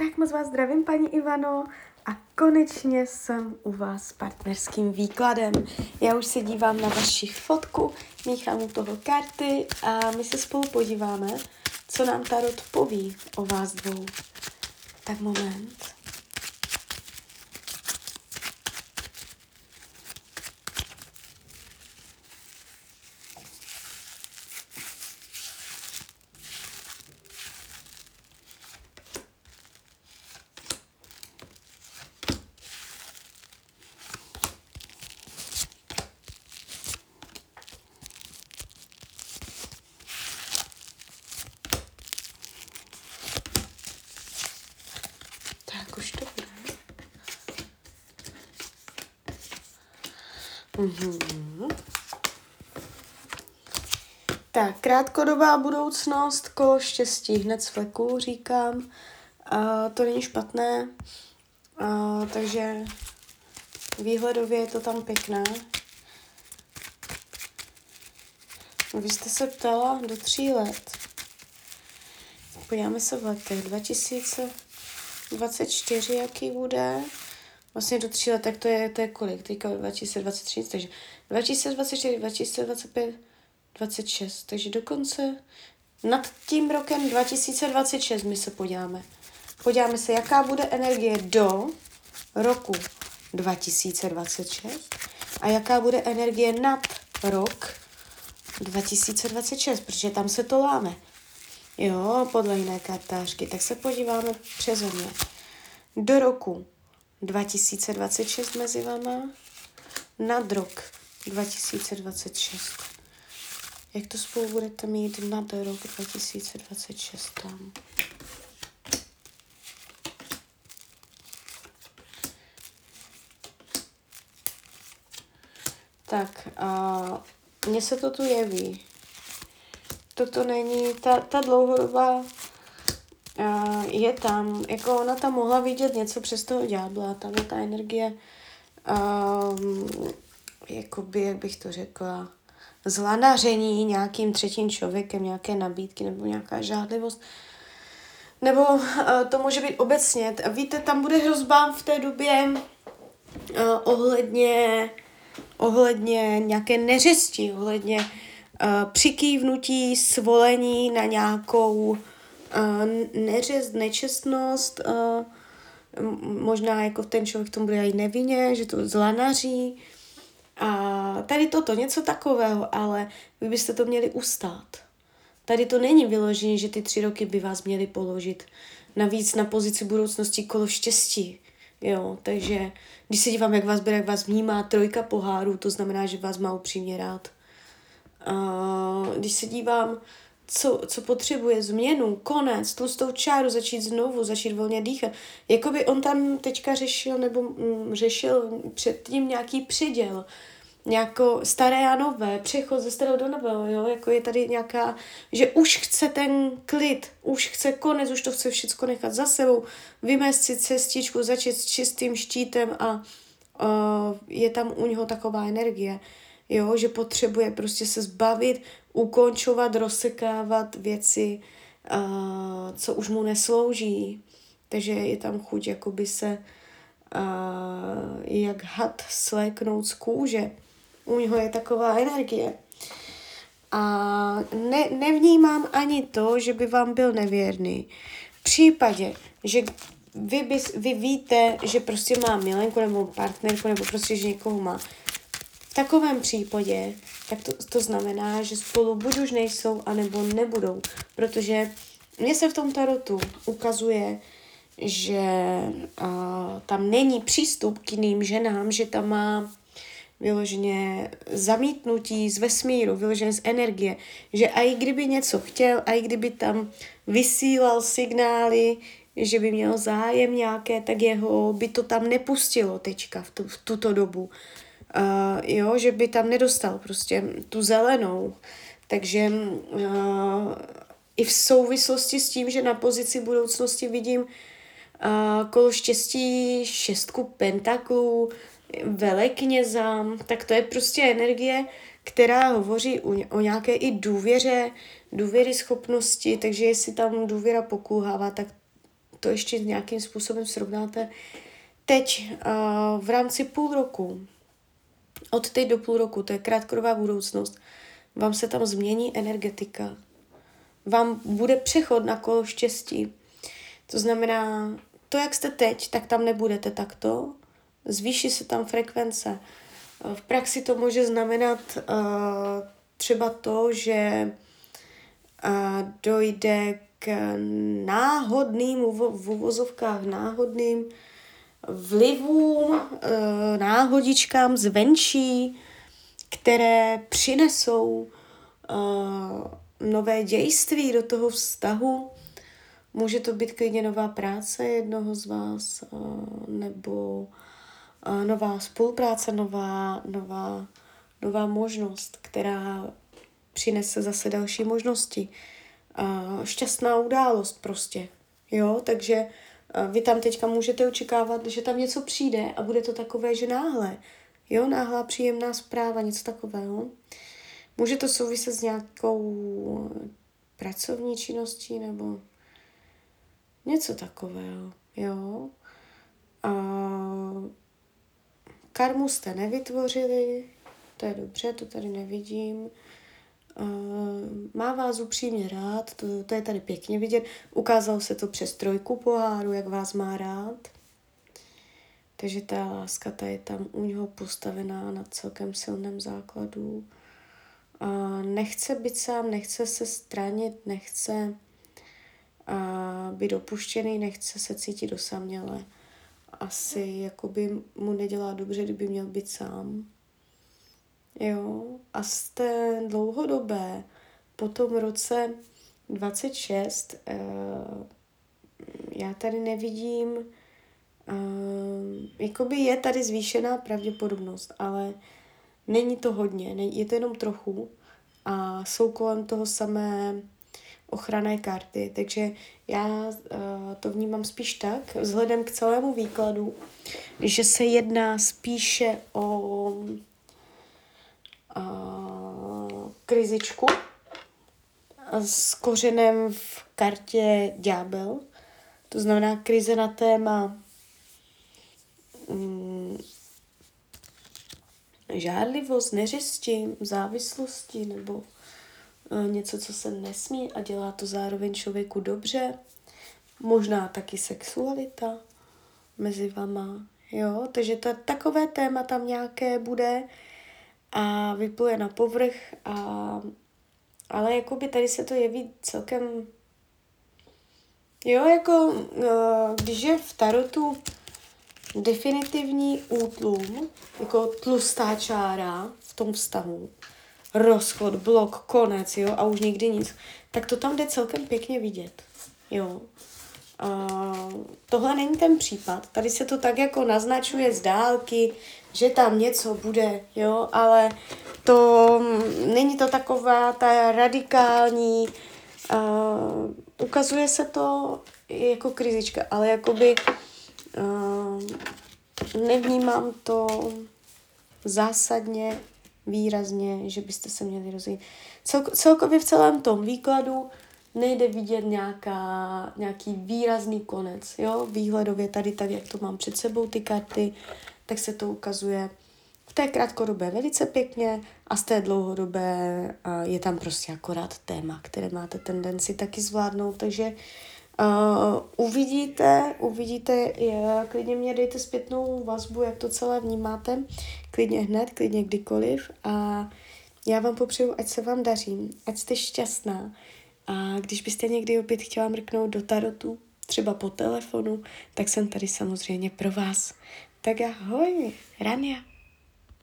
Tak moc vás zdravím, paní Ivano. A konečně jsem u vás s partnerským výkladem. Já už se dívám na vaši fotku, míchám u toho karty a my se spolu podíváme, co nám Tarot poví o vás dvou. Tak moment. Mm-hmm. Tak, krátkodobá budoucnost, kolo štěstí, hned z fleku, říkám. Uh, to není špatné, uh, takže výhledově je to tam pěkné. Vy jste se ptala do tří let. Podíváme se v letech. 2024, jaký bude? Vlastně do tří let, tak to je, to je kolik? Teďka 2023, takže 2024, 2025, 26, takže dokonce nad tím rokem 2026 my se podíváme. Podíváme se, jaká bude energie do roku 2026 a jaká bude energie nad rok 2026, protože tam se to láme. Jo, podle jiné kartářky. Tak se podíváme přes mě. Do roku 2026 mezi vama nad rok 2026. Jak to spolu budete mít nad rok 2026 tam? Tak a mně se to tu jeví. Toto není, ta, ta dlouhodobá je tam, jako ona tam mohla vidět něco přes toho ďábla, tam je ta energie, um, jakoby, jak bych to řekla, zlanaření nějakým třetím člověkem, nějaké nabídky nebo nějaká žádlivost. Nebo uh, to může být obecně. Víte, tam bude hrozba v té době uh, ohledně, ohledně nějaké neřesti, ohledně uh, přikývnutí, svolení na nějakou neřest, nečestnost, uh, možná jako ten člověk tomu bude i nevinně, že to zlanaří. A tady toto, něco takového, ale vy byste to měli ustát. Tady to není vyložené, že ty tři roky by vás měli položit navíc na pozici budoucnosti kolo štěstí. Jo, takže když se dívám, jak vás bere, jak vás vnímá trojka pohárů, to znamená, že vás má upřímně rád. A když se dívám, co, co potřebuje, změnu, konec, tlustou čáru, začít znovu, začít volně dýchat. Jakoby on tam teďka řešil, nebo mm, řešil předtím nějaký předěl, nějako staré a nové, přechod ze starého do nového, jo, jako je tady nějaká, že už chce ten klid, už chce konec, už to chce všechno nechat za sebou, vymést si cestičku, začít s čistým štítem a uh, je tam u něho taková energie jo, že potřebuje prostě se zbavit, ukončovat, rozsekávat věci, uh, co už mu neslouží. Takže je tam chuť jakoby se uh, jak had sléknout z kůže. U něho je taková energie. A ne, nevnímám ani to, že by vám byl nevěrný. V případě, že vy, bys, vy víte, že prostě má milenku nebo partnerku, nebo prostě, že někoho má, v takovém případě, tak to, to znamená, že spolu buď už nejsou, anebo nebudou, protože mně se v tom tarotu ukazuje, že uh, tam není přístup k jiným ženám, že tam má vyloženě zamítnutí z vesmíru, vyloženě z energie, že a i kdyby něco chtěl, a i kdyby tam vysílal signály, že by měl zájem nějaké, tak jeho by to tam nepustilo teďka v, tu, v tuto dobu. Uh, jo, že by tam nedostal prostě tu zelenou. Takže uh, i v souvislosti s tím, že na pozici budoucnosti vidím uh, kolo štěstí, šestku pentaklů, velekněza, tak to je prostě energie, která hovoří o nějaké i důvěře, důvěry schopnosti, takže jestli tam důvěra pokulhává, tak to ještě nějakým způsobem srovnáte. Teď uh, v rámci půl roku, od teď do půl roku, to je krátkodobá budoucnost, vám se tam změní energetika. Vám bude přechod na kolo štěstí. To znamená, to, jak jste teď, tak tam nebudete takto. Zvýší se tam frekvence. V praxi to může znamenat uh, třeba to, že uh, dojde k náhodným, v uvozovkách náhodným vlivům, uh, náhodičkám zvenčí, které přinesou uh, nové dějství do toho vztahu. Může to být klidně nová práce jednoho z vás, uh, nebo nová spolupráce, nová, nová, nová možnost, která přinese zase další možnosti. Šťastná událost prostě. Jo, takže uh, vy tam teďka můžete očekávat, že tam něco přijde a bude to takové, že náhle. Jo, náhlá příjemná zpráva, něco takového. Může to souviset s nějakou pracovní činností nebo něco takového, jo. A karmu jste nevytvořili, to je dobře, to tady nevidím. Má vás upřímně rád, to, to je tady pěkně vidět. Ukázalo se to přes trojku poháru, jak vás má rád. Takže ta láska ta je tam u něho postavená na celkem silném základu. A nechce být sám, nechce se stranit, nechce a být opuštěný, nechce se cítit osaměle. Asi jakoby mu nedělá dobře, kdyby měl být sám. Jo, a té dlouhodobé, po tom roce 26, uh, eh, já tady nevidím Uh, jakoby je tady zvýšená pravděpodobnost, ale není to hodně, je to jenom trochu a jsou kolem toho samé ochranné karty, takže já uh, to vnímám spíš tak, vzhledem k celému výkladu, že se jedná spíše o krizičku s kořenem v kartě ďábel, to znamená krize na téma mm, žádlivost, neřesti, závislosti nebo uh, něco, co se nesmí a dělá to zároveň člověku dobře. Možná taky sexualita mezi vama, jo, takže to, takové téma tam nějaké bude a vypluje na povrch a ale jakoby tady se to jeví celkem jo, jako uh, když je v tarotu definitivní útlum, jako tlustá čára v tom vztahu, rozchod, blok, konec, jo, a už nikdy nic, tak to tam jde celkem pěkně vidět, jo. Uh, tohle není ten případ, tady se to tak jako naznačuje z dálky, že tam něco bude, jo, ale to není to taková ta radikální, uh, ukazuje se to jako krizička, ale jakoby Uh, nevnímám to zásadně, výrazně, že byste se měli rozjít. Cel, celkově v celém tom výkladu nejde vidět nějaká, nějaký výrazný konec. Jo? Výhledově tady, tak jak to mám před sebou ty karty, tak se to ukazuje v té krátkodobé velice pěkně a z té dlouhodobé uh, je tam prostě akorát téma, které máte tendenci taky zvládnout, takže Uh, uvidíte, uvidíte, je, klidně mě dejte zpětnou vazbu, jak to celé vnímáte, klidně hned, klidně kdykoliv a já vám popřeju, ať se vám daří, ať jste šťastná a když byste někdy opět chtěla mrknout do tarotu, třeba po telefonu, tak jsem tady samozřejmě pro vás. Tak ahoj, Rania.